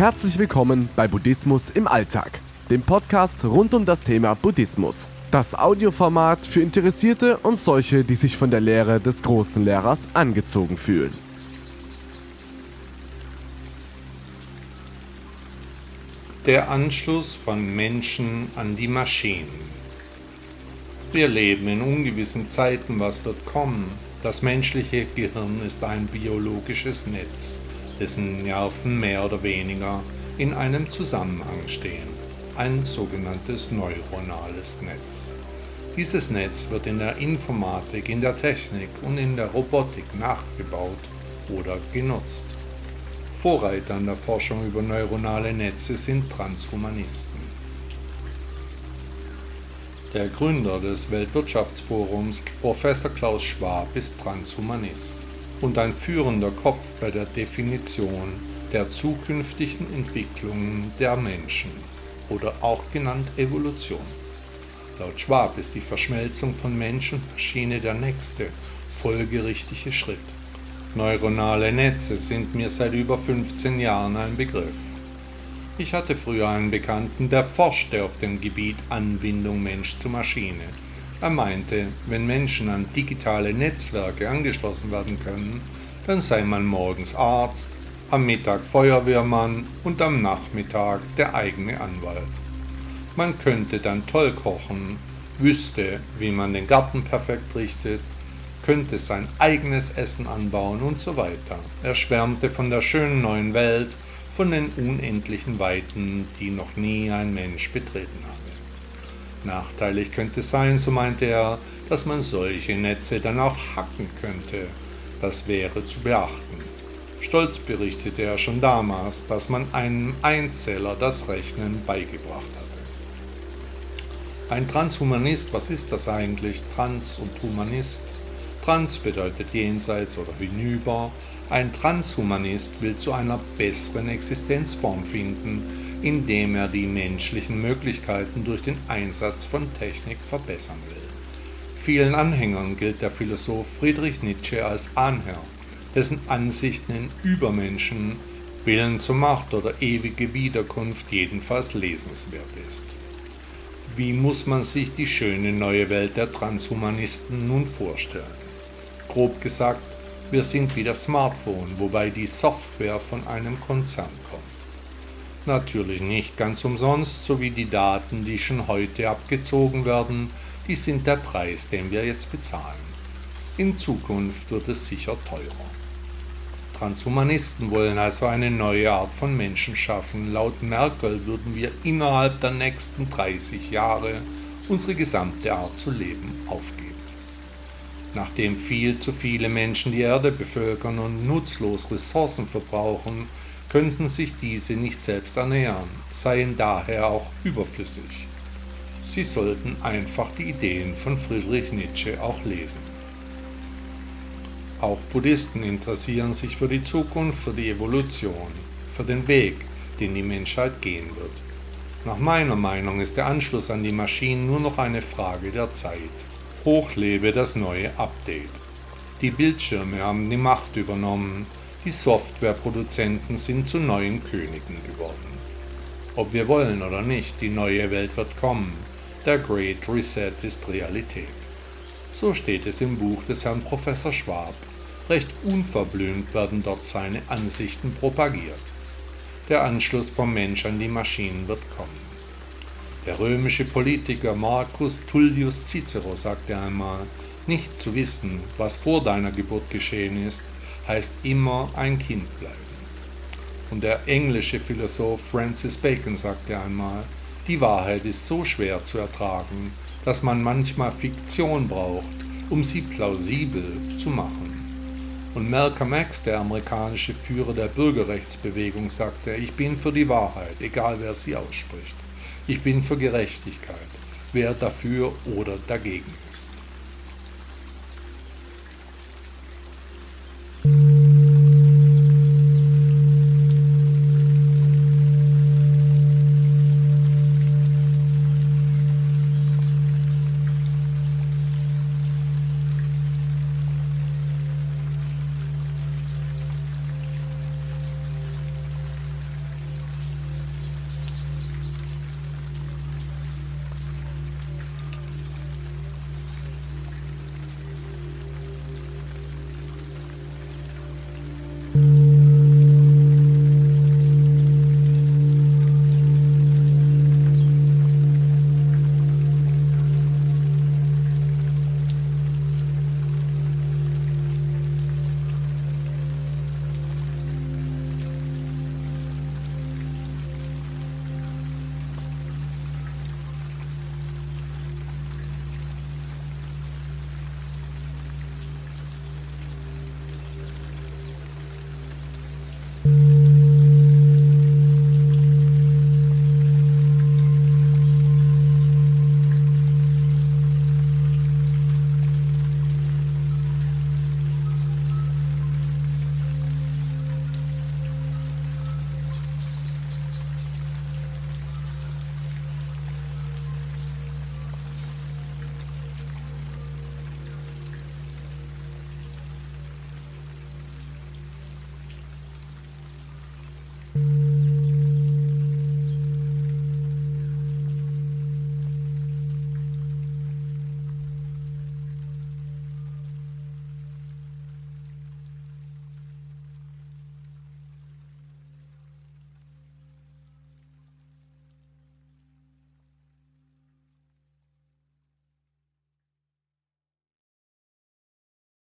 Herzlich willkommen bei Buddhismus im Alltag, dem Podcast rund um das Thema Buddhismus. Das Audioformat für Interessierte und solche, die sich von der Lehre des großen Lehrers angezogen fühlen. Der Anschluss von Menschen an die Maschinen. Wir leben in ungewissen Zeiten, was wird kommen. Das menschliche Gehirn ist ein biologisches Netz dessen Nerven mehr oder weniger in einem Zusammenhang stehen, ein sogenanntes neuronales Netz. Dieses Netz wird in der Informatik, in der Technik und in der Robotik nachgebaut oder genutzt. Vorreiter in der Forschung über neuronale Netze sind Transhumanisten. Der Gründer des Weltwirtschaftsforums, Professor Klaus Schwab, ist Transhumanist und ein führender Kopf bei der Definition der zukünftigen Entwicklungen der Menschen oder auch genannt Evolution. Laut Schwab ist die Verschmelzung von Mensch und Maschine der nächste folgerichtige Schritt. Neuronale Netze sind mir seit über 15 Jahren ein Begriff. Ich hatte früher einen Bekannten, der forschte auf dem Gebiet Anbindung Mensch zu Maschine er meinte, wenn Menschen an digitale Netzwerke angeschlossen werden können, dann sei man morgens Arzt, am Mittag Feuerwehrmann und am Nachmittag der eigene Anwalt. Man könnte dann toll kochen, wüsste, wie man den Garten perfekt richtet, könnte sein eigenes Essen anbauen und so weiter. Er schwärmte von der schönen neuen Welt, von den unendlichen Weiten, die noch nie ein Mensch betreten habe. Nachteilig könnte sein, so meinte er, dass man solche Netze dann auch hacken könnte. Das wäre zu beachten. Stolz berichtete er schon damals, dass man einem Einzeller das Rechnen beigebracht hatte. Ein Transhumanist, was ist das eigentlich? Trans und Humanist? Trans bedeutet jenseits oder hinüber. Ein Transhumanist will zu einer besseren Existenzform finden, indem er die menschlichen Möglichkeiten durch den Einsatz von Technik verbessern will. Vielen Anhängern gilt der Philosoph Friedrich Nietzsche als Ahnherr, dessen Ansichten in Übermenschen, Willen zur Macht oder ewige Wiederkunft jedenfalls lesenswert ist. Wie muss man sich die schöne neue Welt der Transhumanisten nun vorstellen? Grob gesagt, wir sind wie das Smartphone, wobei die Software von einem Konzern kommt. Natürlich nicht ganz umsonst, so wie die Daten, die schon heute abgezogen werden, die sind der Preis, den wir jetzt bezahlen. In Zukunft wird es sicher teurer. Transhumanisten wollen also eine neue Art von Menschen schaffen. Laut Merkel würden wir innerhalb der nächsten 30 Jahre unsere gesamte Art zu leben aufgeben. Nachdem viel zu viele Menschen die Erde bevölkern und nutzlos Ressourcen verbrauchen, könnten sich diese nicht selbst ernähren, seien daher auch überflüssig. Sie sollten einfach die Ideen von Friedrich Nietzsche auch lesen. Auch Buddhisten interessieren sich für die Zukunft, für die Evolution, für den Weg, den die Menschheit gehen wird. Nach meiner Meinung ist der Anschluss an die Maschinen nur noch eine Frage der Zeit. Hochlebe das neue Update. Die Bildschirme haben die Macht übernommen, die Softwareproduzenten sind zu neuen Königen geworden. Ob wir wollen oder nicht, die neue Welt wird kommen. Der Great Reset ist Realität. So steht es im Buch des Herrn Professor Schwab. Recht unverblümt werden dort seine Ansichten propagiert. Der Anschluss vom Mensch an die Maschinen wird kommen. Der römische Politiker Marcus Tullius Cicero sagte einmal, nicht zu wissen, was vor deiner Geburt geschehen ist, heißt immer ein Kind bleiben. Und der englische Philosoph Francis Bacon sagte einmal, die Wahrheit ist so schwer zu ertragen, dass man manchmal Fiktion braucht, um sie plausibel zu machen. Und Malcolm X, der amerikanische Führer der Bürgerrechtsbewegung, sagte, ich bin für die Wahrheit, egal wer sie ausspricht. Ich bin für Gerechtigkeit, wer dafür oder dagegen ist.